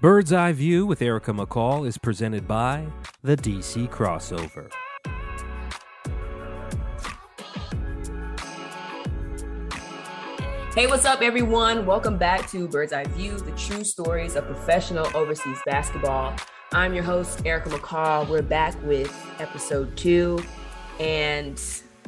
Bird's Eye View with Erica McCall is presented by the DC Crossover. Hey, what's up, everyone? Welcome back to Bird's Eye View, the true stories of professional overseas basketball. I'm your host, Erica McCall. We're back with episode two. And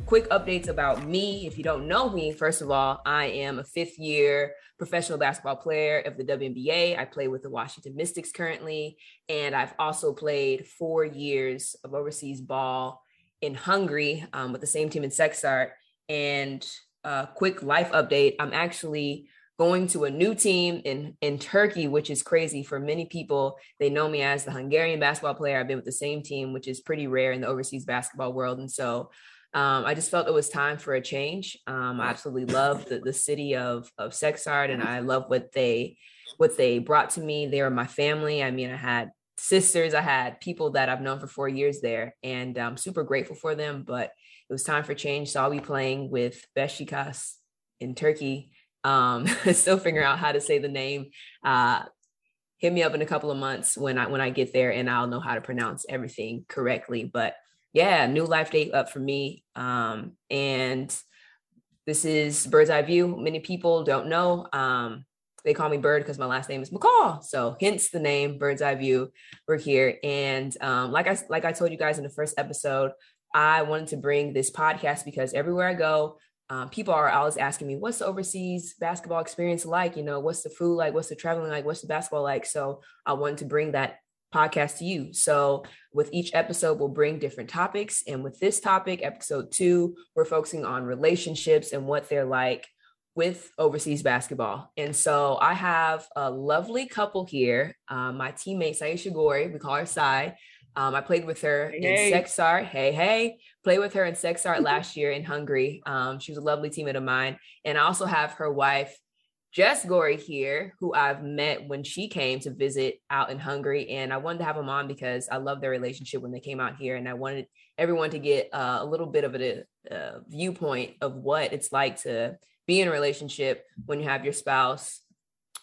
quick updates about me. If you don't know me, first of all, I am a fifth year professional basketball player of the WNBA. I play with the Washington Mystics currently, and I've also played four years of overseas ball in Hungary um, with the same team in Szekszárd. And a quick life update I'm actually going to a new team in in Turkey, which is crazy for many people. They know me as the Hungarian basketball player. I've been with the same team, which is pretty rare in the overseas basketball world, and so um, I just felt it was time for a change. Um, I absolutely love the, the city of of Szekszárd, and I love what they what they brought to me. They were my family. I mean, I had sisters, I had people that I've known for four years there, and I'm super grateful for them. But it was time for change, so I'll be playing with Beşiktaş in Turkey. Um, still figuring out how to say the name. Uh, hit me up in a couple of months when I when I get there, and I'll know how to pronounce everything correctly. But yeah, new life date up for me. Um, and this is Bird's Eye View. Many people don't know. Um, they call me Bird because my last name is McCall. So hence the name Bird's Eye View. We're here. And um, like I like I told you guys in the first episode, I wanted to bring this podcast because everywhere I go, um, people are always asking me, what's the overseas basketball experience like? You know, what's the food like? What's the traveling like? What's the basketball like? So I wanted to bring that podcast to you. So, with each episode, we'll bring different topics. And with this topic, episode two, we're focusing on relationships and what they're like with overseas basketball. And so, I have a lovely couple here. Um, my teammate, Cyesha Goree, we call her Sai. Um, I played with her hey. in Szekszárd. Hey, hey, played with her in Szekszárd last year in Hungary. Um, she was a lovely teammate of mine. And I also have her wife, Jess Goree here, who I've met when she came to visit out in Hungary. And I wanted to have them on because I love their relationship when they came out here. And I wanted everyone to get uh, a little bit of a, a viewpoint of what it's like to be in a relationship when you have your spouse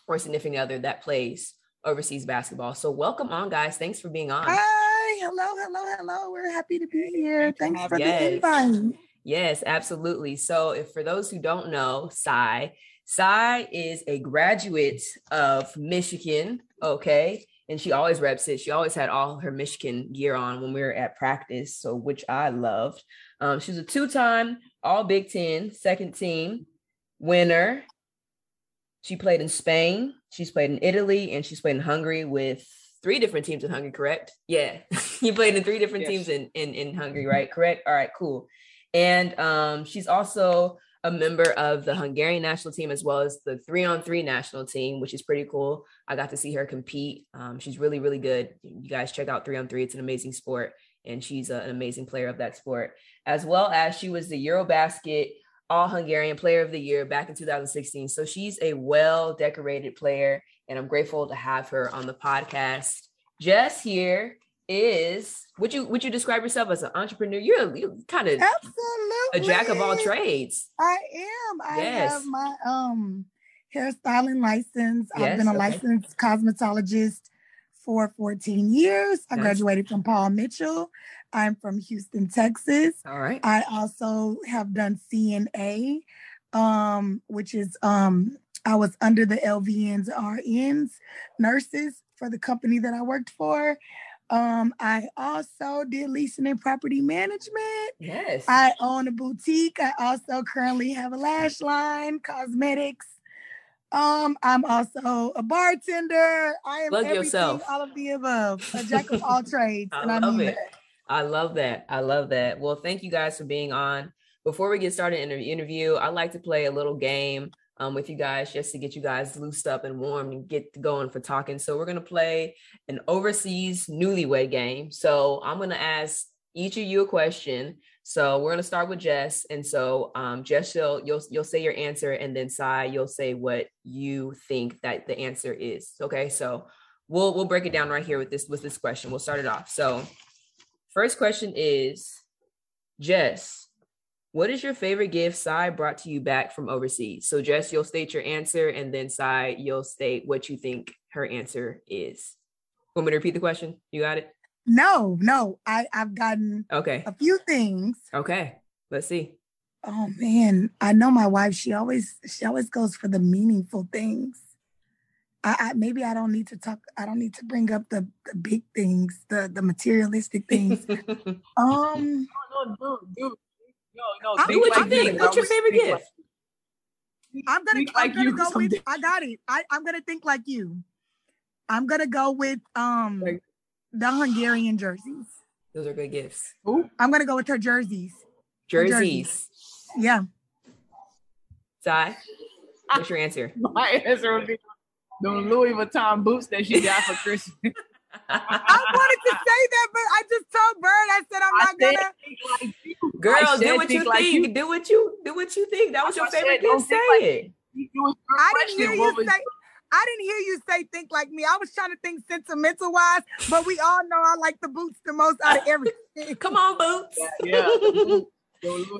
or significant other that plays overseas basketball. So welcome on, guys. Thanks for being on. Hi, hello, hello, hello. We're happy to be here. Thanks for yes. the invite. Yes, absolutely. So if for those who don't know, Sai Sai is a graduate of Michigan, okay? And she always reps it. She always had all her Michigan gear on when we were at practice, so which I loved. Um, she's a two-time All Big Ten second team winner. She played in Spain, she's played in Italy, and she's played in Hungary with three different teams in Hungary, correct? Yeah. you played in three different yes. teams in, in in Hungary, right? Correct. All right, cool. And um, she's also a member of the Hungarian national team as well as the three on three national team, which is pretty cool. I got to see her compete. Um, she's really, really good. You guys check out three on three. It's an amazing sport. And she's a, an amazing player of that sport, as well as she was the Eurobasket All Hungarian Player of the Year back in 2016. So she's a well decorated player, and I'm grateful to have her on the podcast. Jess here is would you would you describe yourself as an entrepreneur? You're, you're kind of absolutely a jack of all trades. I am. I yes. have my um hairstyling license. Yes, I've been a okay. licensed cosmetologist for 14 years. I nice. graduated from Paul Mitchell. I'm from Houston, Texas. All right. I also have done CNA, um, which is um I was under the LVNs, RNs, nurses for the company that I worked for. Um, I also did leasing and property management. Yes. I own a boutique. I also currently have a lash line, cosmetics. Um, I'm also a bartender. I am Plug everything, yourself. all of the above, a jack of all trades. I and I love it. That. I love that. I love that. Well, thank you guys for being on. Before we get started in the interview, I like to play a little game um, with you guys just to get you guys loosed up and warm and get going for talking. So we're gonna play an overseas newlywed game. So I'm gonna ask each of you a question. So we're gonna start with Jess, and so um, Jess, you'll, you'll you'll say your answer, and then Sai, you'll say what you think that the answer is. Okay, so we'll we'll break it down right here with this with this question. We'll start it off. So first question is, Jess, what is your favorite gift Sai brought to you back from overseas? So Jess, you'll state your answer, and then Sai, you'll state what you think her answer is. Want me to repeat the question? You got it? No, no. I, I've gotten Okay. a few things. Okay. Let's see. Oh man, I know my wife. She always she always goes for the meaningful things. I, I maybe I don't need to talk. I don't need to bring up the, the big things, the the materialistic things. um, No, no, dude. No, no. I- think what you like think? me, What's your bro. favorite Think gift? like- I'm gonna think I'm like gonna you go with. I got it. I I'm gonna think like you. I'm gonna go with um Like- the Hungarian jerseys. Those are good gifts. Who? I'm gonna go with her jerseys. Her Jerseys. Yeah. Sai, what's your answer? My answer would be the Louis Vuitton boots that she got for Christmas. I wanted to say that, but I just told Bird. I said I'm not said gonna. think like. Girl, I do what you think like think. you. Do what you do what you think. That was your I said favorite don't. Say like it. You was your I didn't hear you What say. I didn't hear you say think like me. I was trying to think sentimental wise, but we all know I like the boots the most out of everything. Come on, Boots. yeah, the boot- the Louis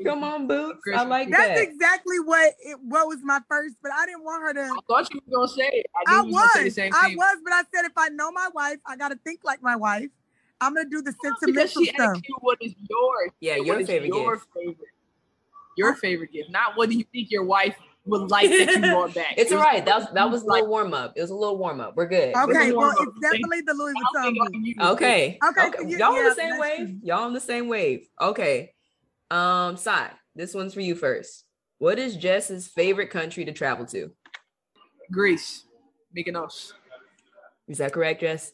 Come on, Boots. I Christmas like That's that. exactly what it what was my first, but I didn't want her to. I thought you were gonna say it. I, I knew was, say the same I thing. was, but I said if I know my wife, I gotta think like my wife. I'm gonna do the because sentimental she stuff. asked you what is yours. Yeah, your favorite your gift. favorite, your favorite gift. Not what do you think your wife would like that you brought back. It's It all was right. That was that was a little warm up. It was a little warm up. We're good. Okay, It's well, more it's of a thing. definitely the Louis Vuitton think I boot. can use it. Okay. Okay, Okay. you- Y'all on the same wave. true. Y'all on the same wave. Okay. Um, Sai, this one's for you first. What is Jess's favorite country to travel to? Greece, Mykonos. Is that correct, Jess?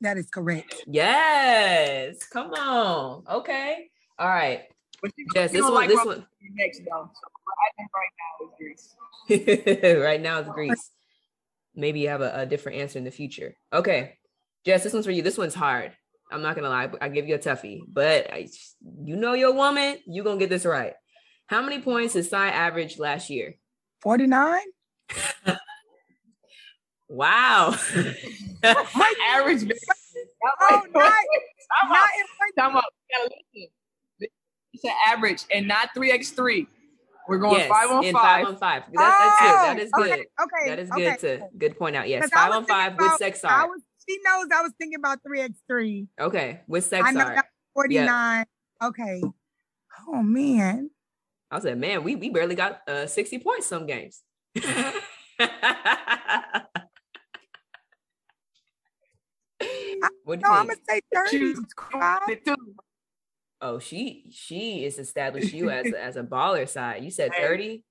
That is correct. Yes. Come on. Okay. All right. You, Jess, you this one, like this one. next though. So I think right now is Greece. right now it's Greece. Maybe you have a, a different answer in the future. Okay. Jess, this one's for you. This one's hard. I'm not gonna lie, I give you a toughie, but I, you know your woman, you gonna get this right. How many points did Sai average last year? 49? Wow. My average. man- Oh, not, Time not out. in Time out. You listen. It's an average and not three x three. We're going yes, five on five. five on five. That, that's oh, good. That is Oh, good. Okay, okay. That is okay. good to good point out. Yes, five on five thinking with about- sex I art. was, she knows I was thinking about 3x3. Okay, with sex I know art. that 49. Okay. Oh, man. I said, man, we we barely got uh 60 points some games. what do No, you I'm going to say 30. Choose Five? it too. Oh, she she is established you as a, as a baller side. You said 30.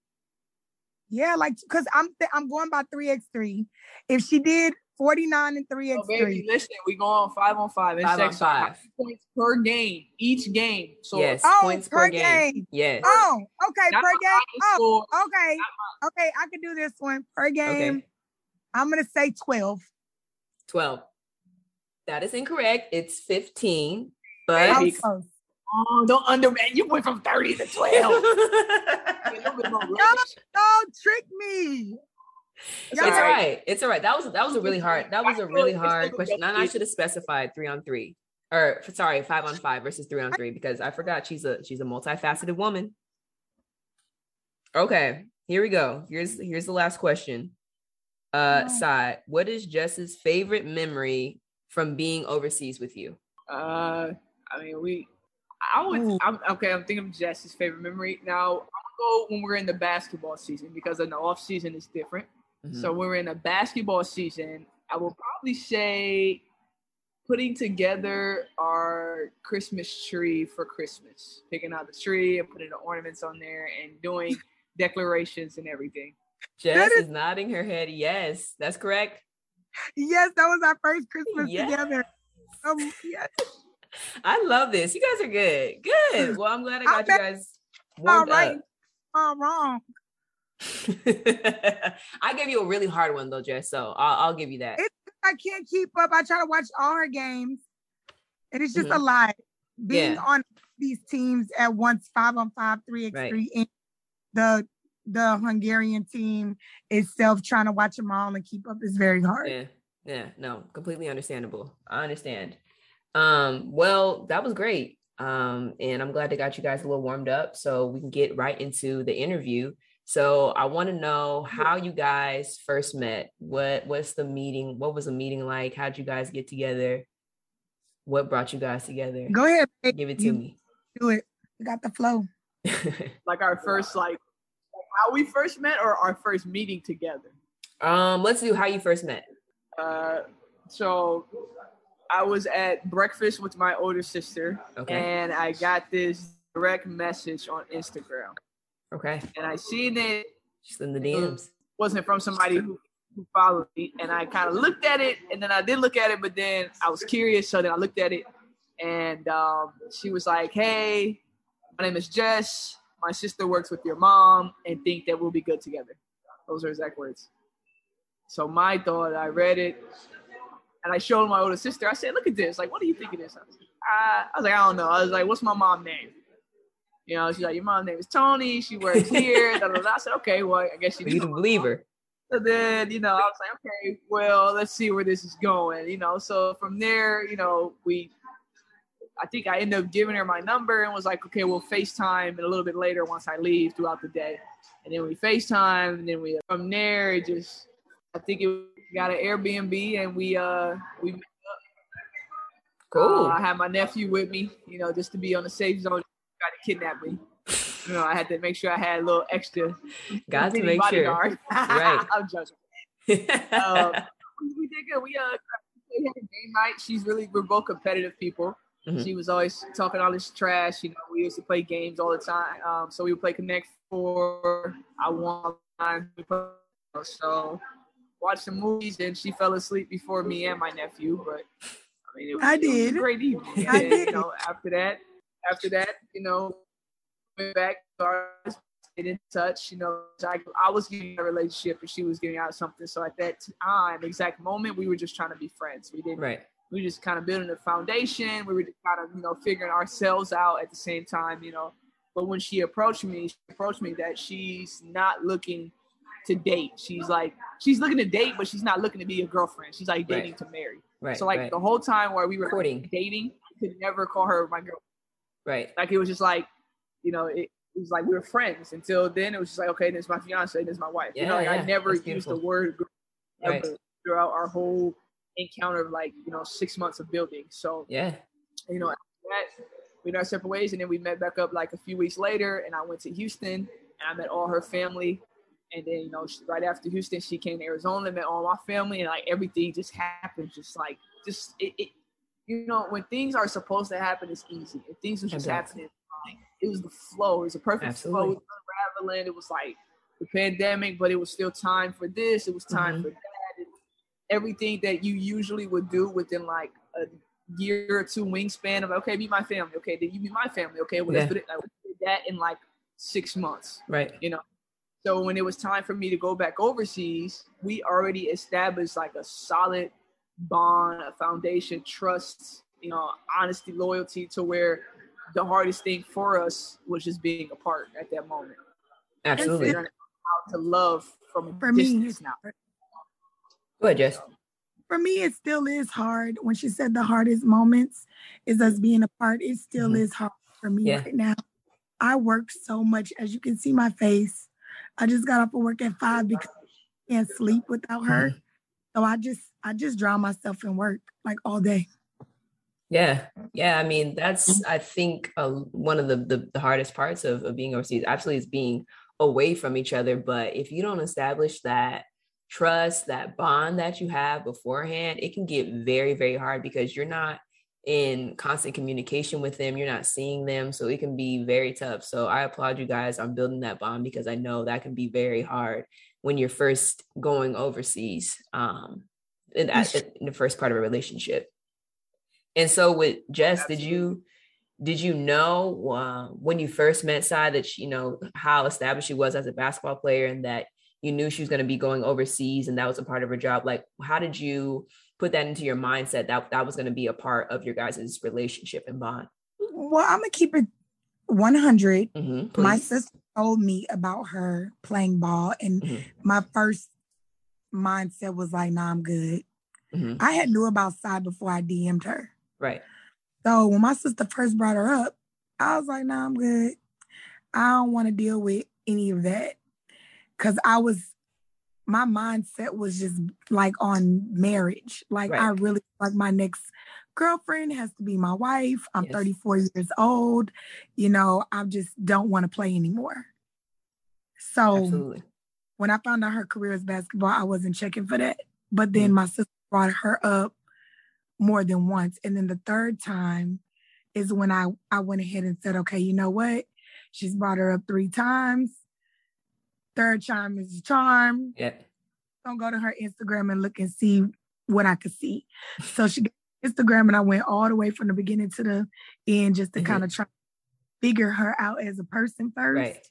Yeah, like, because I'm, th- I'm going by 3x3. If she did 49 and 3x3, Oh, baby, listen, we go on five on five. It's Five on sex five. Points per game, each game. So yes, Oh, points per, per game. game. Yes. oh, okay, not per game. Oh, okay. Okay, I can do this one per game. Okay. I'm going to say 12. 12. That is incorrect. It's 15. I But close. Oh, don't underman. You went from 30 to 12. A little No, don't trick me. It's all all right. right. It's all right. That was that was a really hard. That was a I feel really hard question. And I should have specified three on three, or sorry, five on five versus three on three because I forgot she's a she's a multifaceted woman. Okay, here we go. Here's here's the last question. Uh, Oh. side. What is Jess's favorite memory from being overseas with you? Uh, I mean, we. I would. Ooh. I'm okay. I'm thinking of Jess's favorite memory. Now, I'm gonna go when we're in the basketball season because in the off season is different. Mhm. So we're in a basketball season, I will probably say putting together our Christmas tree for Christmas, picking out the tree and putting the ornaments on there and doing declarations and everything. Jess is- is nodding her head. Yes, that's correct. Yes, that was our first Christmas Yes. together. Um, yes. I love this. You guys are good. Good. Well, I'm glad I I got you bet- guys All warmed up. I'm wrong. I gave you a really hard one though, Jess. So I'll, I'll give you that. I can't keep up. I try to watch all her games, and it's just a Mhm. lot. Being Yeah. on these teams at once, five on five, three x three, and the the Hungarian team itself, trying to watch them all and keep up is very hard. Yeah, yeah, no, completely understandable. I understand. Um, well, that was great. Um, and I'm glad they got you guys a little warmed up so we can get right into the interview. So I want to know how you guys first met. What what's the meeting? What was the meeting like? How'd you guys get together? What brought you guys together? Go ahead. babe. Give it to You me. Do it. You got the flow. Like our first like how we first met or our first meeting together. um, let's do how you first met. Uh, so I was at breakfast with my older sister, Okay. and I got this direct message on Instagram, Okay. and I seen it Just in the DMs. wasn't from somebody who, who followed me, and I kind of looked at it, and then I did look at it, but then I was curious, so then I looked at it, and um, she was like, "Hey, my name is Jess. My sister works with your mom, and think that we'll be good together." Those are exact words. So my thought, I read it, and I showed my older sister. I said, "Look at this. Like, what do you think of this?" I was, I, I was like, "I don't know." I was like, "What's my mom name?" You know, she's like, "Your mom's name is Tony. She works here." da, da, da. I said, "Okay, well, I guess she." You the believer. So then, you know, I was like, okay, well, let's see where this is going, you know. So from there, you know, we, I think I ended up giving her my number and was like, okay, we'll FaceTime and a little bit later once I leave throughout the day. And then we FaceTime and then we, from there, it just, I think it got an Airbnb and we, uh, we, Cool. uh, I had my nephew with me, you know, just to be on the safe zone, try to kidnap me. You know, I had to make sure I had a little extra. Got to mini make sure. Right. I'm joking. um, we, we did good. We uh we had a game night. She's really we're both competitive people. Mhm. She was always talking all this trash. You know, we used to play games all the time. Um, so we would play Connect Four. I won. We played- So watched some movies, and she fell asleep before me and my nephew. But I mean, it was, I it was a great evening. I And, did. You know, after that, after that, you know, went back, started in touch. You know, I, I was getting a relationship and she was getting out something. So at that time, exact moment, we were just trying to be friends. We didn't. right. We were just kind of building a foundation. We were just kind of you know figuring ourselves out at the same time. You know, but when she approached me, she approached me that she's not looking to date. She's like she's looking to date, but she's not looking to be a girlfriend. She's like dating Right. to marry. Right. so like right. the whole time while we were dating, I could never call her my girl. Right. Like it was just like, you know, it, it was like we were friends. Until then, it was just like, okay, this is my fiance, this is my wife. you know, Yeah, like yeah, I never that's used the word Right. throughout our whole encounter of like you know six months of building. So Yeah. you know, after that we went our separate ways, and then we met back up like a few weeks later, and I went to Houston and I met all her family. And then, you know, she, right after Houston, she came to Arizona, met all my family, and like everything just happened, just like, just it, it you know, when things are supposed to happen, it's easy. If things are just Exactly. happening, like, it was the flow. It was a perfect Absolutely. flow. It was unraveling. It was like the pandemic, but it was still time for this. It was time Mhm. for that. Everything that you usually would do within like a year or two wingspan of okay, meet my family. Okay, then you meet my family. Okay, well, Yeah. let's do it. Like, we did that in like six months. Right. You know. So when it was time for me to go back overseas, we already established like a solid bond, a foundation, trust, you know, honesty, loyalty to where the hardest thing for us was just being apart at that moment. Absolutely. Figuring out to love from a For me, distance now. Go ahead, Jess. For me, it still is hard. When she said the hardest moments is us being apart, it still Mhm. is hard for me Yeah. right now. I work so much, as you can see my face. I just got off of work at five because I can't sleep without her. So I just I just drown myself in work like all day. Yeah, yeah. I mean, that's I think uh, one of the, the the hardest parts of, of being overseas. Absolutely, is being away from each other. But if you don't establish that trust, that bond that you have beforehand, it can get very very hard because you're not in constant communication with them. You're not seeing them, so it can be very tough. So I applaud you guys on building that bond because I know that can be very hard when you're first going overseas. Um, in, that, in the first part of a relationship. And so with Jess, did you did you know uh, when you first met Sai that she, you know how established she was as a basketball player and that you knew she was going to be going overseas and that was a part of her job? Like, how did you put that into your mindset that that was going to be a part of your guys' relationship and bond? Well, I'm gonna keep it 100. Mm-hmm, My sister told me about her playing ball, and Mhm. my first mindset was like, "Nah, I'm good." Mhm. I had knew about Sai before I DM'd her. Right. So when my sister first brought her up, I was like, "Nah, I'm good. I don't want to deal with any of that." because I was my mindset was just like on marriage. Like Right. I really like my next girlfriend has to be my wife. I'm Yes. 34 years old. You know, I just don't want to play anymore. So Absolutely. when I found out her career is basketball, I wasn't checking for that. But Mm. then my sister brought her up more than once. And then the third time is when I, I went ahead and said, okay, you know what? She's brought her up three times. Third time is a charm. Yeah. Don't go to her Instagram and look and see what I could see. So she got Instagram and I went all the way from the beginning to the end just to Mhm. kind of try to figure her out as a person first Right.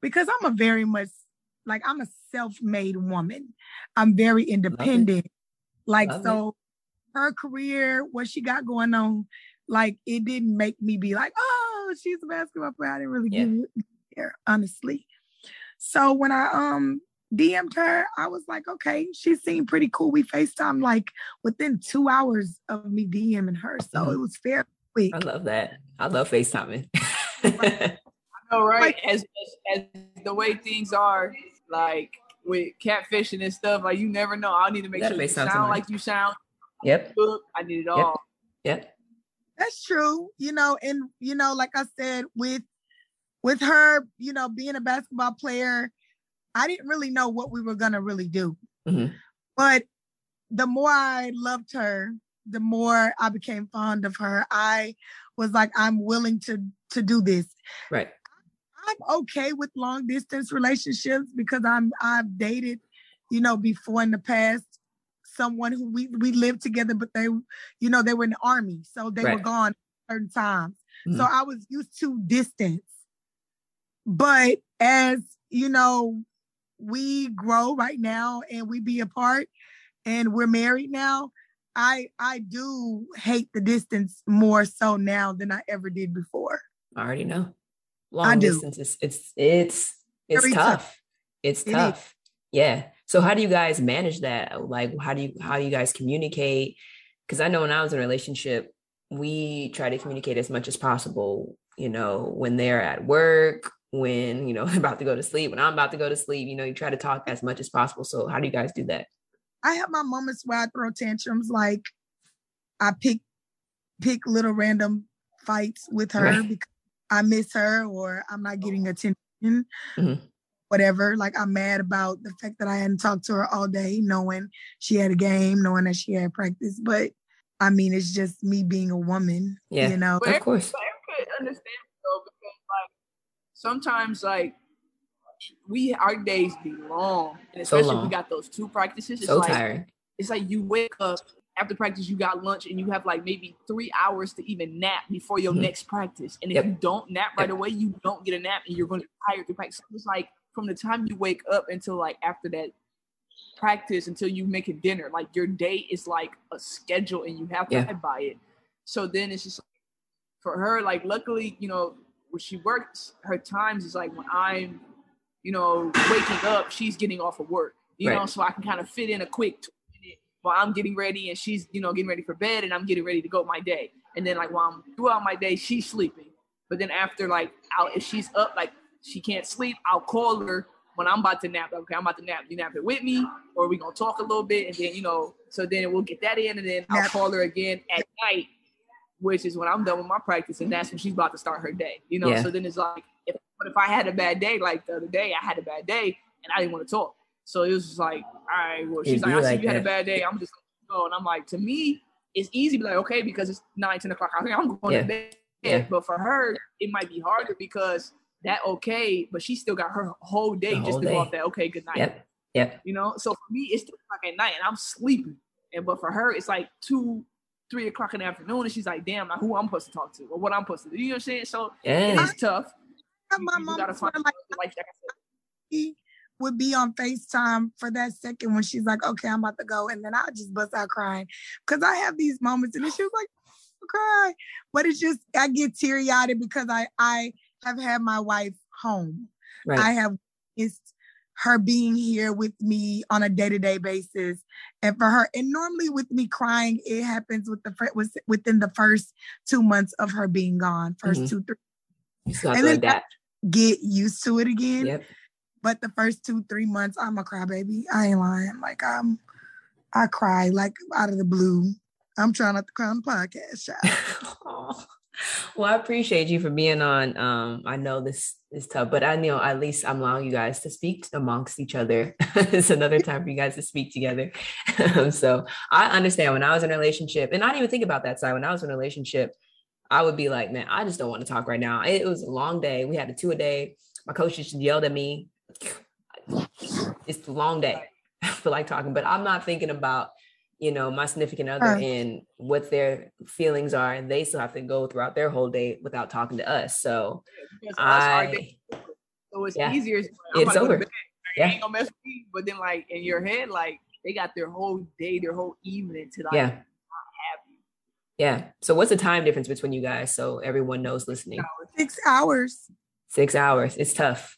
because I'm a very much like I'm a self-made woman. I'm very independent. Like Love it. so her career, what she got going on, like it didn't make me be like, oh, she's a basketball player. I didn't really Yeah. give it there, honestly. So when I um DM'd her, I was like, okay, she seemed pretty cool. We FaceTime like within two hours of me DMing her. So Mhm. it was fair quick. I love that. I love FaceTiming. I know, right? As, as as the way things are, like with catfishing and stuff, like you never know. I need to make Gotta sure you sound somebody. like you sound. yep. I need it Yep. all. Yep. That's true. You know, and you know, like I said, with with her, you know, being a basketball player, I didn't really know what we were gonna really do. Mhm. But the more I loved her, the more I became fond of her. I was like, I'm willing to to do this. Right. I'm okay with long distance relationships because I'm I've dated, you know, before in the past someone who we we lived together, but they, you know, they were in the army, so they were gone certain times. So Mhm. I was used to distance. But as you know, we grow right now and we be apart and we're married now. I I do hate the distance more so now than I ever did before. I already know. Long distance is it's it's it's Very tough. tough. It's It is. tough. Yeah. So how do you guys manage that? Like how do you how do you guys communicate? Because I know when I was in a relationship, we try to communicate as much as possible, you know, when they're at work, when, you know, about to go to sleep, when I'm about to go to sleep, you know, you try to talk as much as possible. So how do you guys do that? I have my moments where I throw tantrums, like I pick pick little random fights with her Right. because I miss her or I'm not getting attention, Mhm. whatever. Like I'm mad about the fact that I hadn't talked to her all day, knowing she had a game, knowing that she had practice. But I mean, it's just me being a woman, Yeah. you know. But Of course. But Erica understands though because like sometimes like we our days be long, and especially if long. we got those two practices. It's So like tiring. it's like you wake up after practice, you got lunch, and you have like maybe three hours to even nap before your Mhm. next practice. And if Yep. you don't nap right Yep. away, you don't get a nap, and you're going to be tired through practice. It's like from the time you wake up until like after that practice until you make a dinner, like your day is like a schedule, and you have to Yeah. abide by it. So then it's just for her, like luckily, you know, when she works, her times is like when I'm, you know, waking up, she's getting off of work. You know, so I can kind of fit in a quick minute while I'm getting ready and she's, you know, getting ready for bed and I'm getting ready to go my day. And then like while I'm throughout my day, she's sleeping. But then after like I'll, if she's up, like she can't sleep, I'll call her when I'm about to nap. Okay, I'm about to nap. You nap it with me, or we gonna talk a little bit, and then you know, so then we'll get that in, and then I'll Nap. call her again at night, which is when I'm done with my practice, and that's when she's about to start her day. You know, Yeah. so then it's like, if but if I had a bad day, like the other day, I had a bad day, and I didn't want to talk. So it was just like, all right, well, It'd she's like, I see like you had a bad day. I'm just gonna go, and I'm like, to me, it's easy to be like, okay, because it's nine, 10 o'clock I'm going Yeah. to bed. Yeah. But for her, it might be harder because that okay, but she still got her whole day The just to day. go off that okay, good night. Yep. Yep. You know, so for me, it's three o'clock at night and I'm sleeping. And but for her, it's like two, three o'clock in the afternoon, and she's like, damn, like who I'm supposed to talk to or what I'm supposed to do. You know what I'm saying? So it Yeah. is tough. You, my gotta find like like, she would be on FaceTime for that second when she's like, okay, I'm about to go. And then I just bust out crying. Cause I have these moments and then she was like, cry. But it's just I get teary eyed because I I have had my wife home. Right. I have it's her being here with me on a day-to-day basis. And for her, and normally with me crying, it happens with the with, within the first two months of her being gone. 1st Mhm. two, three. and then- adapt. Get used to it again. Yep. But the first two, three months, I'm a crybaby. I ain't lying. Like I'm I cry like out of the blue. I'm trying not to cry on the podcast. well, I appreciate you for being on. Um, I know this is tough, but I know at least I'm allowing you guys to speak amongst each other. it's another time for you guys to speak together. so I understand when I was in a relationship, and I didn't even think about that side. When I was in a relationship, I would be like, man, I just don't want to talk right now. It was a long day. We had a two a day. My coach just yelled at me. It's a long day. I feel like talking, but I'm not thinking about you know, my significant other uh, and what their feelings are, and they still have to go throughout their whole day without talking to us. So I, so it's yeah, easier. it's over. Yeah. ain't gonna mess with me, but then like in your head, like they got their whole day, their whole evening to like yeah. Yeah. So what's the time difference between you guys? So everyone knows listening. Six hours. Six hours. It's tough.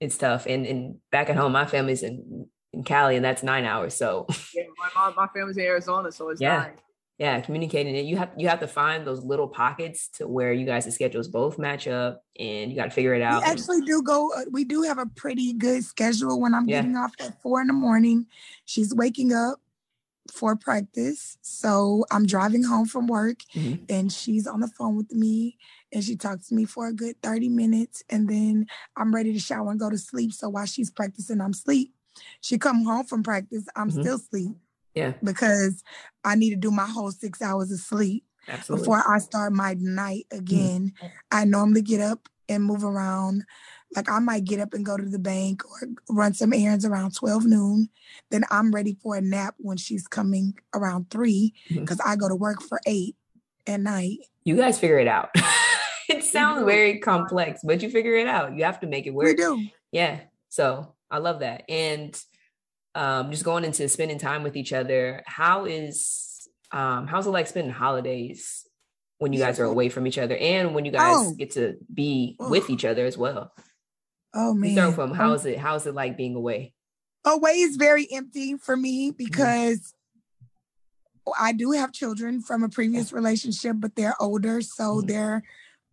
It's tough. And and back at home, my family's in in Cali, and that's nine hours. So yeah, my mom, my family's in Arizona, so it's yeah. Nine. Yeah, communicating it. You have you have to find those little pockets to where you guys' schedules both match up, and you got to figure it out. We actually do go. Uh, we do have a pretty good schedule. When I'm yeah. getting off at four in the morning, she's waking up for practice. So I'm driving home from work, mm-hmm. and she's on the phone with me, and she talks to me for a good 30 minutes, and then I'm ready to shower and go to sleep. So while she's practicing, I'm sleep. She come home from practice, I'm mm-hmm. still asleep. Yeah. Because I need to do my whole six hours of sleep Absolutely. before I start my night again. Mm-hmm. I normally get up and move around. Like I might get up and go to the bank or run some errands around 12 noon. Then I'm ready for a nap when she's coming around three because mm-hmm. I go to work for eight at night. You guys figure it out. it sounds very complex, but you figure it out. You have to make it work. We do. Yeah. So I love that. And um, just going into spending time with each other, how is um, how's it like spending holidays when you guys are away from each other and when you guys oh. get to be with each other as well? Oh man. start from how is it how's it like being away? Away is very empty for me mm-hmm. because mm-hmm. I do have children from a previous relationship, but they're older, so mm-hmm. they're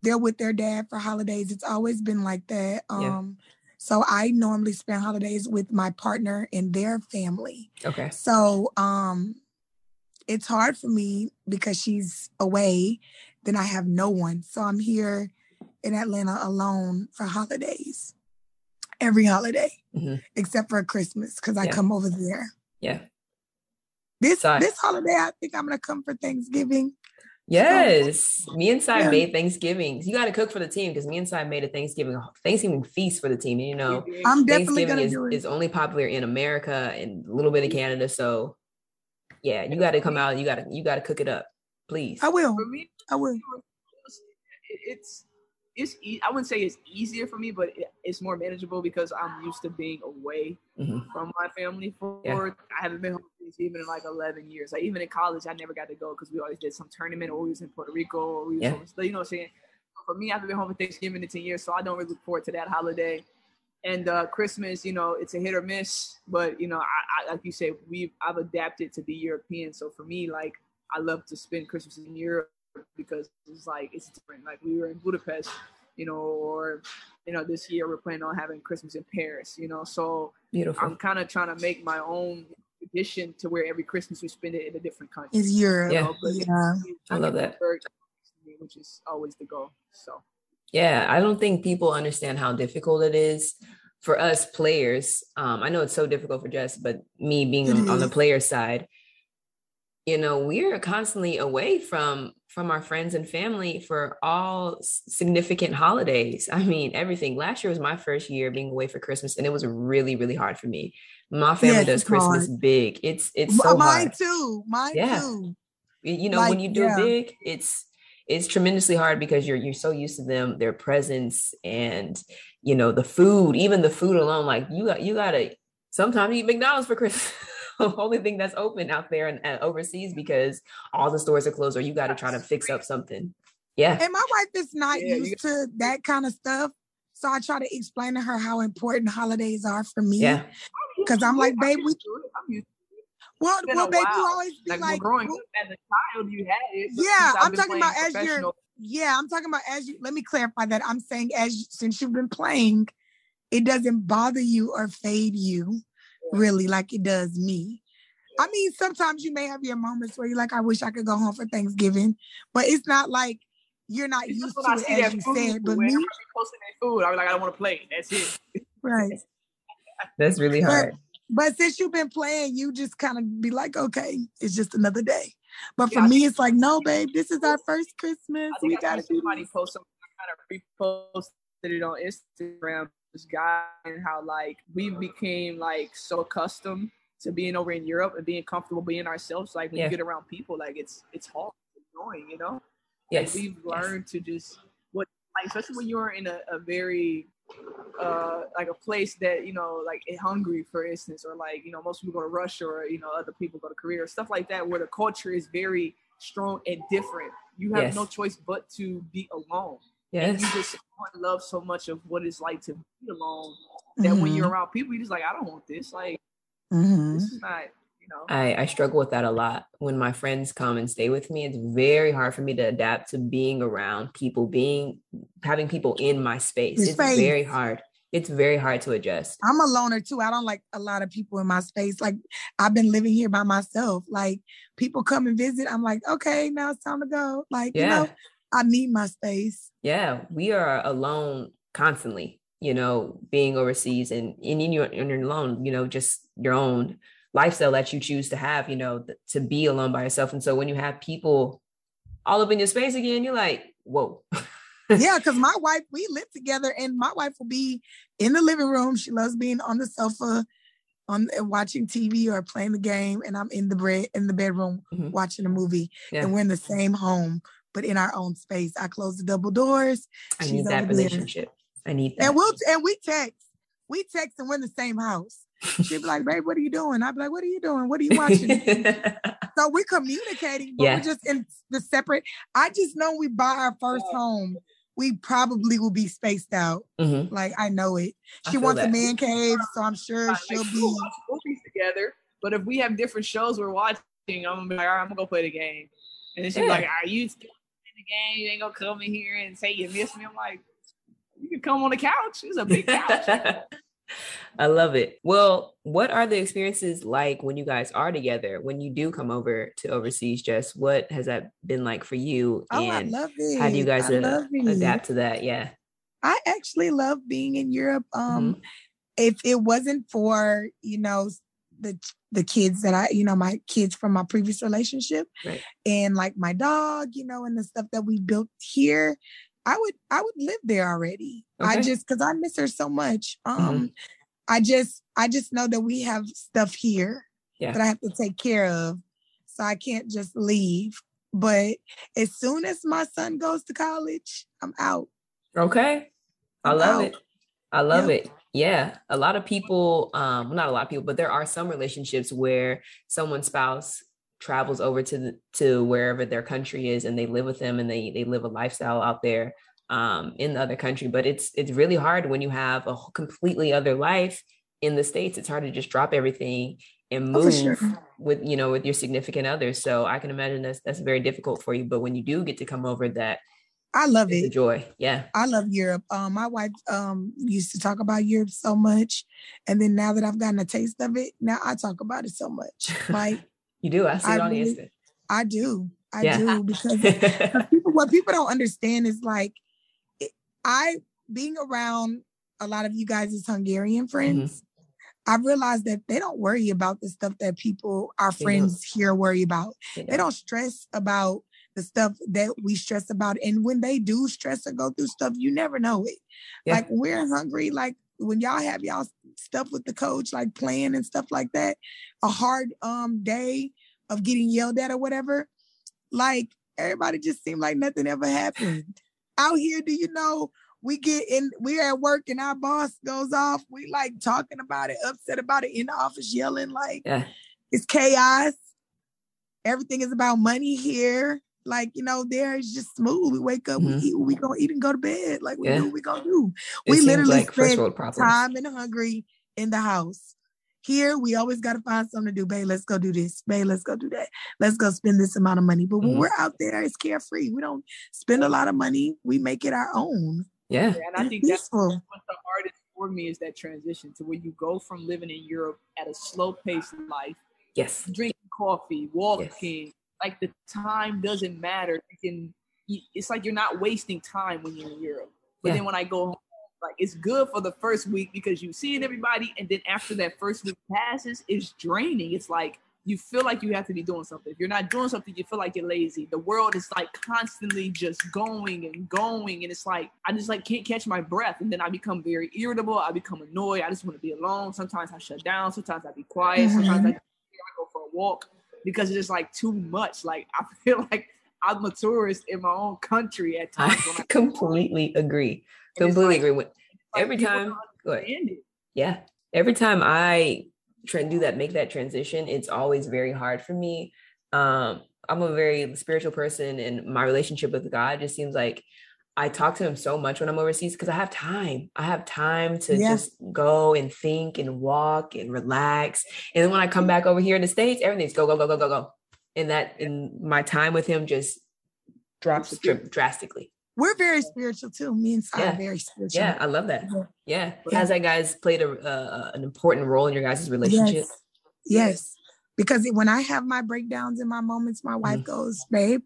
they're with their dad for holidays. It's always been like that. Um yeah so I normally spend holidays with my partner and their family. Okay. So um it's hard for me because she's away, then I have no one. So I'm here in Atlanta alone for holidays. Every holiday. Mm-hmm. Except for Christmas because I yeah. come over there. Yeah. This so I- this holiday I think I'm going to come for Thanksgiving. Um, yes, me and Sai yeah. made Thanksgiving. You got to cook for the team because me and Sai made a Thanksgiving Thanksgiving feast for the team. you know, I'm definitely Thanksgiving is, do it. is only popular in America and a little bit of Canada. So, yeah, you got to come out. You got to you got to cook it up, please. I will. I will. It's it's I wouldn't say it's easier for me, but it's more manageable because I'm used to being away mm-hmm. from my family for yeah. I haven't been home even in like 11 years. Like even in college, I never got to go because we always did some tournament or we was in Puerto Rico or we was yeah. home, you know what I'm saying? For me, I haven't been home for Thanksgiving in 10 years, so I don't really look forward to that holiday. And uh, Christmas, you know, it's a hit or miss, but you know, I, I like you say, we've I've adapted to be European. So for me, like I love to spend Christmas in Europe because it's like it's different. Like we were in Budapest, you know, or you know, this year we're planning on having Christmas in Paris, you know. So Beautiful. I'm kind of trying to make my own tradition to where every Christmas we spend it in a different country. Is Europe. Yeah, yeah. I love that. Which is always the goal. So yeah, I don't think people understand how difficult it is for us players. Um, I know it's so difficult for Jess, but me being on, on the player side, you know, we're constantly away from from our friends and family for all significant holidays. I mean, everything. Last year was my first year being away for Christmas, and it was really, really hard for me. My family yes, does Christmas hard. big. It's it's so mine hard. too. Mine yeah. too. You know, like, when you do yeah. big, it's it's tremendously hard because you're you're so used to them, their presence, and you know the food. Even the food alone, like you got you gotta sometimes eat McDonald's for Christmas. the only thing that's open out there and, and overseas because all the stores are closed or you got to try to fix up something. Yeah. And my wife is not yeah, used to that kind of stuff. So I try to explain to her how important holidays are for me. Yeah. Because I'm like, babe, we. Well, well, babe, you always be like, like growing up as a child, you had it. Yeah, I'm talking about as you're. Yeah, I'm talking about as you. Let me clarify that. I'm saying as since you've been playing, it doesn't bother you or fade you really like it does me. I mean, sometimes you may have your moments where you're like, I wish I could go home for Thanksgiving, but it's not like you're not it's used to it as you food, said. But me, posting that food, I'm like, I don't want to play. That's it. Right. That's really hard. But, but, since you've been playing, you just kind of be like, okay, it's just another day. But for yeah, me, it's like, no, babe, this is our first Christmas. we gotta somebody post something kind of reposted it on Instagram. This guy and how like we became like so accustomed to being over in Europe and being comfortable being ourselves. Like when yeah. you get around people, like it's it's hard, it's annoying, you know. Yes. And we've learned yes. to just what like especially when you're in a, a very uh like a place that you know like in Hungary for instance or like you know most people go to Russia or you know other people go to Korea or stuff like that where the culture is very strong and different you have yes. no choice but to be alone yes. and you just love so much of what it's like to be alone that mm-hmm. when you're around people you're just like I don't want this like mm-hmm. this is not know? I, I struggle with that a lot. When my friends come and stay with me, it's very hard for me to adapt to being around people, being having people in my space. It's very hard. It's very hard to adjust. I'm a loner too. I don't like a lot of people in my space. Like I've been living here by myself. Like people come and visit. I'm like, okay, now it's time to go. Like, yeah. you know, I need my space. Yeah, we are alone constantly, you know, being overseas and, and you're, and you're alone, you know, just your own lifestyle that you choose to have, you know, to be alone by yourself. And so when you have people all up in your space again, you're like, whoa. yeah, because my wife, we live together, and my wife will be in the living room. She loves being on the sofa, on watching TV or playing the game, and I'm in the bed in the bedroom mm-hmm. watching a movie. Yeah. And we're in the same home, but in our own space. I close the double doors. I need that relationship. There. I need that. And we'll and we text. We text and we're in the same house. She'd be like, babe, what are you doing? I'd be like, what are you doing? What are you watching? so we're communicating, but yeah. we're just in the separate. I just know we buy our first home, we probably will be spaced out. Mm-hmm. Like I know it. She wants that. a man cave, so I'm sure she'll be movies together. But if we have different shows we're watching, I'm gonna be like, all right, I'm gonna go play the game. And then she's yeah. like, are you in the game? You ain't gonna come in here and say you miss me. I'm like, you can come on the couch. It's a big couch. I love it. Well, what are the experiences like when you guys are together? When you do come over to overseas, Jess, what has that been like for you? Oh, and I love it. How do you guys uh, adapt to that? Yeah. I actually love being in Europe. Um, mm-hmm. if it wasn't for, you know, the the kids that I, you know, my kids from my previous relationship right. and like my dog, you know, and the stuff that we built here, I would I would live there already. Okay. I just because I miss her so much. Mm-hmm. Um, mm-hmm. I just I just know that we have stuff here yeah. that I have to take care of, so I can't just leave. But as soon as my son goes to college, I'm out. Okay, I love out. it. I love yep. it. Yeah, a lot of people, um, not a lot of people, but there are some relationships where someone's spouse travels over to the, to wherever their country is and they live with them and they they live a lifestyle out there um, in the other country but it's it's really hard when you have a completely other life in the states it's hard to just drop everything and oh, move oh, sure. with you know with your significant other so i can imagine that's that's very difficult for you but when you do get to come over that I love it. joy. Yeah. I love Europe. Um, my wife um used to talk about Europe so much. And then now that I've gotten a taste of it, now I talk about it so much. Like you do. I see I it on really, Insta. I do. I yeah. do because, people, what people don't understand is like I being around a lot of you guys' as Hungarian mm-hmm. friends. Mm-hmm. I realized that they don't worry about the stuff that people, our they friends don't. here, worry about. They don't. they don't stress about the stuff that we stress about. And when they do stress or go through stuff, you never know it. Yeah. Like we're hungry, like when y'all have y'all stuff with the coach, like playing and stuff like that, a hard um day of getting yelled at or whatever, like everybody just seemed like nothing ever happened. Out here, do you know we get in, we're at work and our boss goes off. We like talking about it, upset about it in the office, yelling like yeah. it's chaos. Everything is about money here. Like, you know, there is just smooth. We wake up, mm-hmm. we eat, we gonna eat and go to bed. Like we yeah. do what we gonna do. It we literally like spend time and hungry in the house. Here, we always gotta find something to do. Babe, let's go do this. Babe, let's go do that. Let's go spend this amount of money. But when mm-hmm. we're out there, it's carefree. We don't spend a lot of money. We make it our own. Yeah. yeah and I think peaceful. that's what the hardest for me is that transition to where you go from living in Europe at a slow paced life, Yes. drinking coffee, walking, like the time doesn't matter. You can, it's like you're not wasting time when you're in Europe. But Yeah. then when I go home, like it's good for the first week because you seeing everybody, and then after that first week passes, it's draining. It's like you feel like you have to be doing something. If you're not doing something, you feel like you're lazy. The world is like constantly just going and going, and it's like I just like can't catch my breath, and then I become very irritable. I become annoyed. I just want to be alone. Sometimes I shut down. Sometimes I be quiet. Sometimes I, mm-hmm. I go for a walk because it's just like too much. Like I feel like I'm a tourist in my own country at times. when I completely agree. and Completely like- agree with like every time. don't Go ahead. understand it. Yeah. Every time I try and do that, make that transition, it's always very hard for me. Um, I'm a very spiritual person, and my relationship with God just seems like I talk to Him so much when I'm overseas because I have time. I have time to Yeah. just go and think and walk and relax. And then when I come back over here in the States, everything's go, go, go, go, go, go. And that, and my time with Him just drops dr- drastically. We're very spiritual too. Me and Sai Yeah. are very spiritual. Yeah, I love that. Yeah. Yeah. Has that guys played a, uh, an important role in your guys' relationship? Yes. Yes. Because when I have my breakdowns and my moments, my wife Mhm. goes, babe,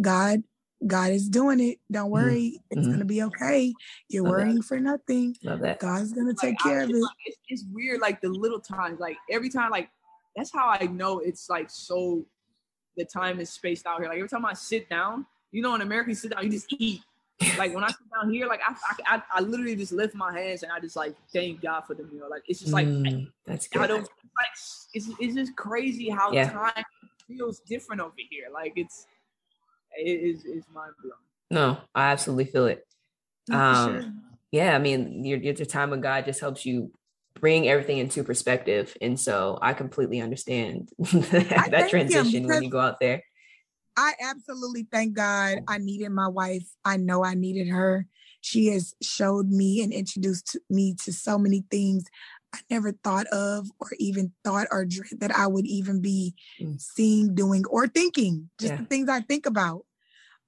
God, God is doing it. Don't worry. It's Mhm. gonna be okay. You're Love that. worrying for nothing. Love that. God's gonna Like, take I- care of it. like- It's, it's weird, like the little times, like every time, like that's how I know it's like so. The time is spaced out here. Like every time I sit down, you know, in America, you sit down, you just eat. Like when I sit down here, like I, I, I, I literally just lift my hands and I just like thank God for the meal. Like it's just like Mm, that's I don't like it's it's just crazy how Yeah. time feels different over here. Like it's it is it's mind blowing. No, I absolutely feel it. Um, sure. Yeah, I mean, your your time with God just helps you bring everything into perspective, and so I completely understand that transition when you go out there. I absolutely thank God I needed my wife. I know I needed her. She has showed me and introduced me to so many things I never thought of or even thought or dreamt that I would even be Mm. seeing, doing, or thinking. Just Yeah. the things I think about.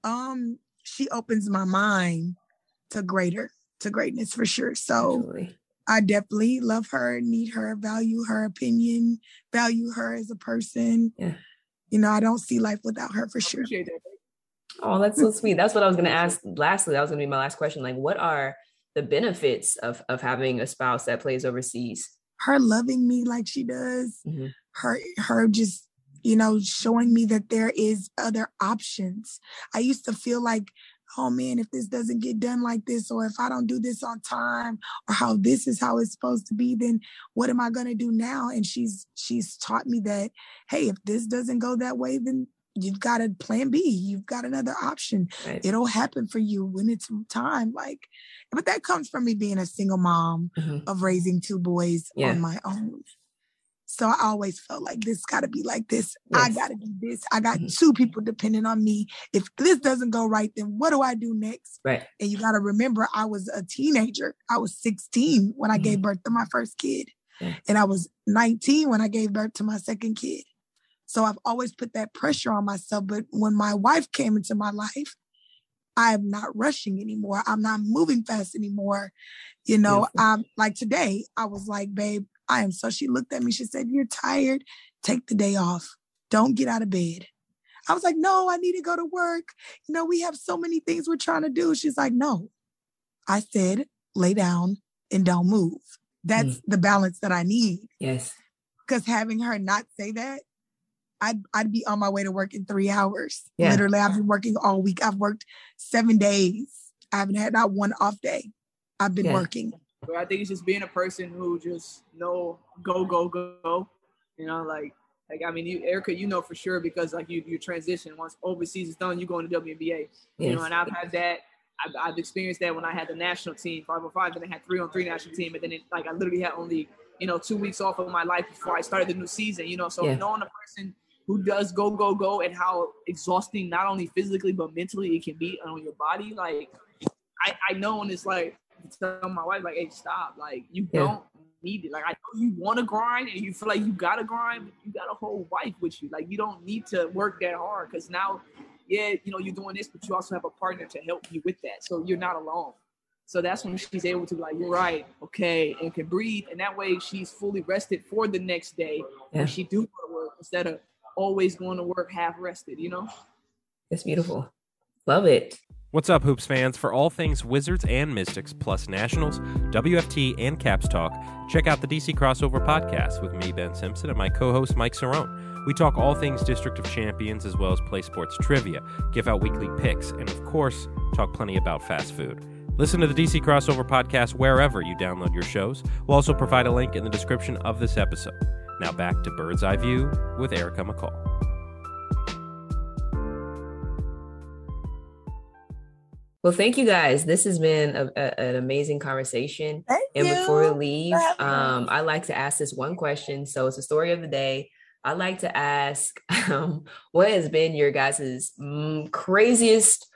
Um, she opens my mind to greater, to greatness for sure. So Absolutely. I definitely love her, need her, value her opinion, value her as a person. Yeah. You know, I don't see life without her for I sure. that. Oh, that's so sweet. That's what I was going to ask. Lastly, that was going to be my last question. Like, what are the benefits of of having a spouse that plays overseas? Her loving me like she does, Mhm. her her just you know showing me that there is other options. I used to feel like, oh man, if this doesn't get done like this, or if I don't do this on time, or how this is how it's supposed to be, then what am I gonna do now? And she's she's taught me that, hey, if this doesn't go that way, then you've got a plan B. You've got another option. Right. It'll happen for you when it's time. Like, but that comes from me being a single mom Mhm. of raising two boys Yeah. on my own. So I always felt like this got to be like this. I got to do this. I got Mhm. two people depending on me. If this doesn't go right, then what do I do next? Right. And you got to remember, I was a teenager. I was 16 when I Mhm. gave birth to my first kid. Yeah. And I was 19 when I gave birth to my second kid. So I've always put that pressure on myself. But when my wife came into my life, I'm not rushing anymore. I'm not moving fast anymore. You know, Beautiful. um, like today, I was like, babe, I am so she looked at me, she said, You're tired. Take the day off. Don't get out of bed. I was like, No, I need to go to work. You know, we have so many things we're trying to do. She's like, No. I said, lay down and don't move. That's the balance that I need. Yes. Because having her not say that, I'd I'd be on my way to work in three hours. Yeah. Literally, I've been working all week. I've worked seven days. I haven't had not one off day. I've been Yeah. working. But I think it's just being a person who just know go go go. You know, like like I mean, you Erica, you know for sure because like you you transition once overseas is done, you go into WNBA. You know, and I've had that. I've, I've experienced that when I had the national team, five on 505, then I had three on three national team, and then it, like I literally had only you know two weeks off of my life before I started the new season. You know, so Yeah. knowing a person who does go go go and how exhausting not only physically but mentally it can be on your body, like I I know when it's like tell my wife like, hey, stop, like you Yeah. don't need it. Like I know you want to grind and you feel like you gotta grind, but you got a whole wife with you. Like you don't need to work that hard because now, yeah, you know you're doing this, but you also have a partner to help you with that, so you're not alone. So that's when she's able to be like, you're right, okay, and can breathe. And that way she's fully rested for the next day Yeah. when she do go to work instead of always going to work half rested, you know? It's beautiful. Love it. What's up, Hoops fans? For all things Wizards and Mystics, plus Nationals, WFT, and Caps Talk, check out the DC Crossover podcast with me, Ben Simpson, and my co host, Mike Cerrone. We talk all things District of Champions as well as play sports trivia, give out weekly picks, and of course, talk plenty about fast food. Listen to the DC Crossover podcast wherever you download your shows. We'll also provide a link in the description of this episode. Now back to Bird's Eye View with Erica McCall. Well, thank you guys. This has been a, a- an amazing conversation. Thank And you. before we leave, for having um. I like to ask this one question. So it's the story of the day. I like to ask, um, what has been your guys' craziest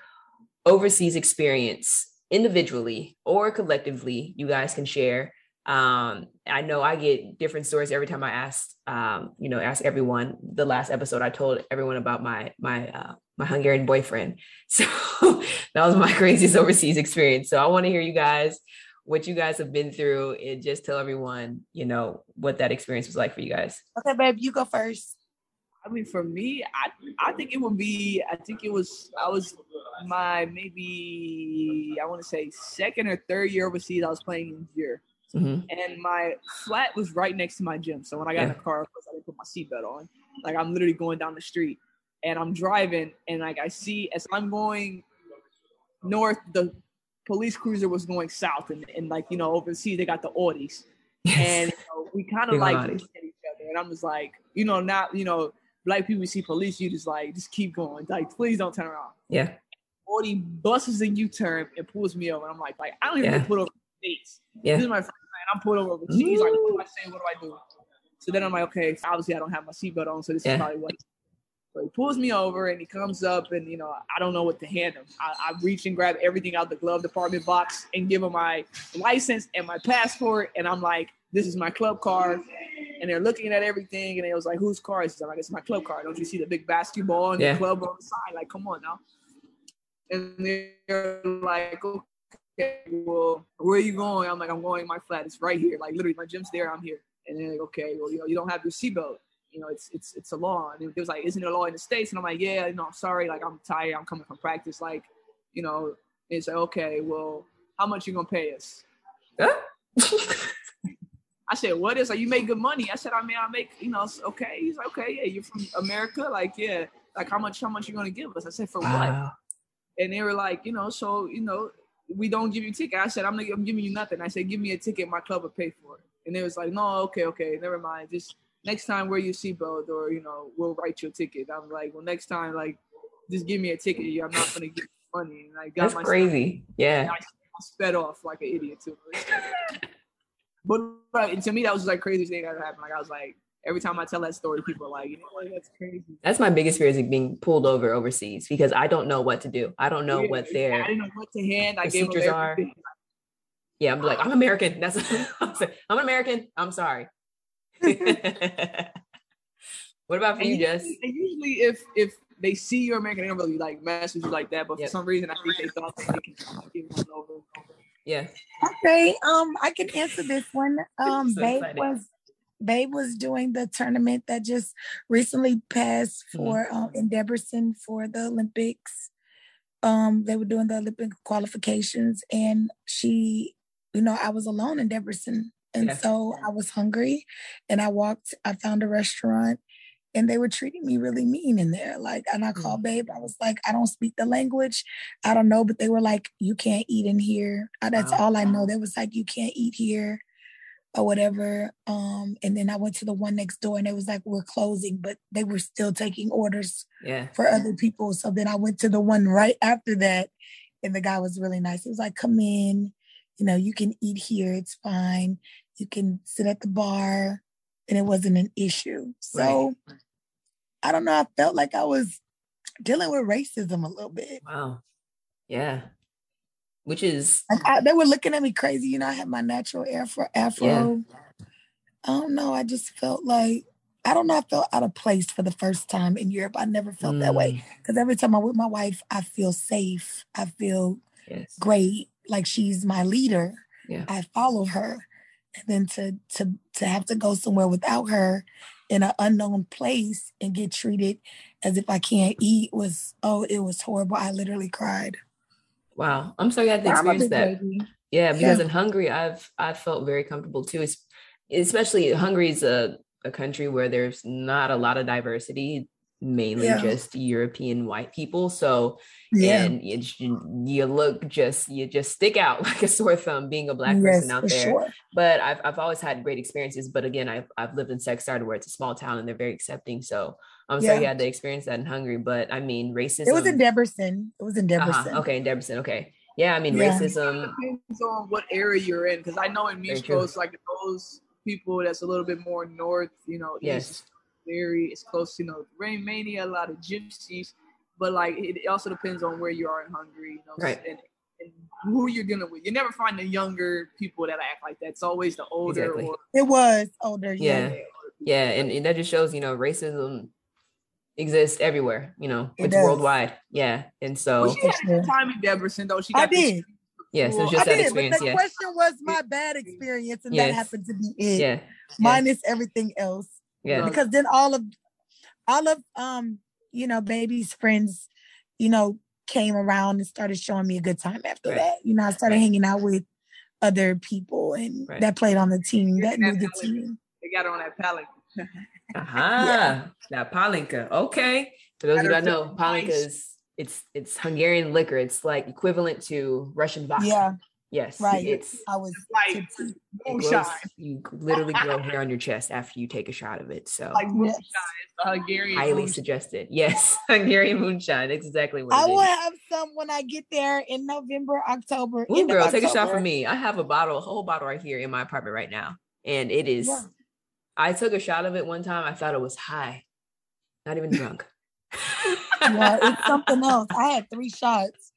overseas experience, individually or collectively? You guys can share. Um, I know I get different stories every time I ask, um, you know, ask everyone. The last episode, I told everyone about my my uh, my Hungarian boyfriend. So that was my craziest overseas experience. So I want to hear you guys what you guys have been through and just tell everyone, you know, what that experience was like for you guys. Okay, babe, you go first. I mean, for me, I I think it would be. I think it was. I was my maybe I want to say second or third year overseas. I was playing in year, Mhm. and my flat was right next to my gym. So when I got in the car, of course, I didn't put my seatbelt on. Like I'm literally going down the street, and I'm driving, and like I see as I'm going north, the police cruiser was going south, and, and like you know overseas they got the Audis, and you know, we kind of like each other, and I'm just like, you know, not, you know, black people see police, you just like just keep going, like please don't turn around. Yeah. Audi buses a U-turn and pulls me over, and I'm like, like I don't even Yeah. get pulled over states. Yeah. This is my first. I'm pulled over. He's like, what do I say? What do I do? So then I'm like, okay, obviously I don't have my seatbelt on, so this Yeah. is probably what. So he pulls me over and he comes up and you know I don't know what to hand him. I, I reach and grab everything out the glove department box and give him my license and my passport and I'm like, this is my club card. And they're looking at everything and it was like, whose car is this? I'm like, it's my club card. Don't you see the big basketball and Yeah. the club on the side? Like, come on now. And they're like, okay, well, where are you going? I'm like, I'm going my flat. It's right here. Like literally, my gym's there. I'm here. And they're like, okay, well, you know, you don't have your seatbelt. You know, it's it's it's a law. And it was like, isn't it a law in the states? And I'm like, yeah, no, I'm sorry. Like I'm tired. I'm coming from practice. Like, you know, and it's like, okay, well, how much you gonna pay us? I said, what is? Like, you make good money. I said, I mean, I make, you know, okay. He's like, okay, yeah, you're from America. Like, yeah, like how much? How much you gonna give us? I said, for what? and they were like, you know, so you know, we don't give you a ticket. I said, I'm not, I'm giving you nothing. I said, give me a ticket, my club will pay for it. And they was like, no, okay, okay, never mind. Just next time wear your seatbelt, or you know, we'll write you a ticket. I'm like, well, next time, like, just give me a ticket. I'm not gonna give you money. And I got That's my crazy. Yeah. I sped off like an idiot too. but like, to me, that was like craziest thing that ever happened. Like I was like, every time I tell that story, people are like, you know what, that's crazy. That's my biggest fear is being pulled over overseas because I don't know what to do. I don't know Yeah, what I their didn't know what to hand. I gave them procedures are. yeah. I'm like I'm American. That's I'm saying, I'm an American. I'm sorry. what about for And you, usually, Jess? and usually if if they see you're American, they don't really like mess with you like that. But Yep. for some reason, I think they thought that they could give one over. Yeah. Okay, um, I can answer this one. Um, So Babe was Babe was doing the tournament that just recently passed Mm-hmm. for um in Debrecen for the Olympics. Um, they were doing the Olympic qualifications, and she, you know, I was alone in Debrecen, and Yeah. so I was hungry, and I walked. I found a restaurant. And they were treating me really mean in there. Like, and I called Babe. I was like, I don't speak the language. I don't know, but they were like, you can't eat in here. That's Wow. all I know. They was like, you can't eat here or whatever. Um, and then I went to the one next door and it was like, we're closing, but they were still taking orders Yeah. for other people. So then I went to the one right after that, and the guy was really nice. He was like, come in, you know, you can eat here, it's fine. You can sit at the bar, and it wasn't an issue. So I don't know. I felt like I was dealing with racism a little bit. Wow. Yeah. Which is Like I, they were looking at me crazy. You know, I had my natural afro. Afro. I don't know. I just felt like I don't know. I felt out of place for the first time in Europe. I never felt that way mm, because every time I'm with my wife, I feel safe. I feel Yes. great. like she's my leader. Yeah. I follow her. And then to to to have to go somewhere without her in an unknown place and get treated as if I can't eat was oh, it was horrible. I literally cried. Wow. I'm sorry you had to experience that. baby. Yeah, because Yeah. in Hungary, I've I've felt very comfortable too. It's, especially Hungary is a, a country where there's not a lot of diversity, mainly Yeah. just European white people. So Yeah. and you, you look just you just stick out like a sore thumb being a black yes, person out there. sure. But I've I've always had great experiences. But again, I've I've lived in Szekszárd where it's a small town and they're very accepting. So I'm sorry you had to experience that in Hungary. But I mean, racism. It was in Debrecen. It was in uh-huh, Okay, in Debrecen. Okay. Yeah, I mean Yeah. racism. depends on what area you're in. Because I know in Very true. Miskolc, like those people that's a little bit more north, you know, Yes. it's very it's close, you know, Romania, a lot of gypsies. But like it it also depends on where you are in Hungary, you know, Right. and, and who you're dealing with. You never find the younger people that act like that. It's always the older Exactly. or It was older. Yeah. Yeah. Yeah, and, and that just shows, you know, racism exists everywhere, you know, It it's does. worldwide. Yeah. And so Well, she had a For good time in Debrecen though. She got to did. yes, it was just I that did, experience. but the Yeah. question was my bad experience, and Yes. that happened to be it. Yeah. Minus everything else. Yeah. Because then all of all of um, you know, baby's friends, you know, came around and started showing me a good time after Right. that. You know, I started Right. hanging out with other people and Right. that played on the team, Yeah, that knew the that team. they got on that pallet. Aha. Now Palinka. Okay. For those of you that know, Palinka is it's it's Hungarian liquor. It's like equivalent to Russian vodka. Yeah, Yes. right. It's I was Like it moonshine. you literally grow hair on your chest after you take a shot of it. So Like moonshine. Yes. Hungarian highly moonshine. suggested. Yes. Hungarian moonshine. Exactly what I it will is. have some when I get there in November, October. Ooh, end of girl, take a shot October. for me. I have a bottle, a whole bottle right here in my apartment right now. And it is, Yeah. I took a shot of it one time. I thought it was high, not even drunk. Yeah, it's something else. I had three shots.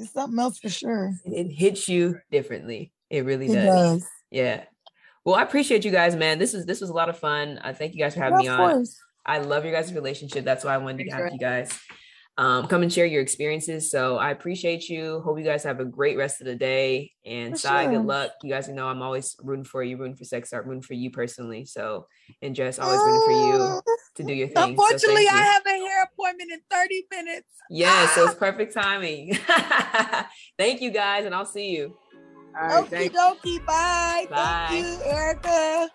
It's something else for sure. it hits you differently. It really It does. does. Yeah. Well, I appreciate you guys, man. This is this was a lot of fun. I thank you guys for having Yeah, me on. course. I love your guys' relationship. That's why I wanted to Thanks have you guys um, come and share your experiences. So I appreciate you. Hope you guys have a great rest of the day. And For Sai, sure. good luck. You guys know I'm always rooting for you, rooting for Szekszárd, rooting for you personally. So and Jess, always rooting for you Uh, to do your thing. So Unfortunately, I have a hair appointment in 30 minutes. Yeah, so it's perfect timing. thank you guys, and I'll see you. All right, Okie dokie. Bye. Bye. Thank you, Erica.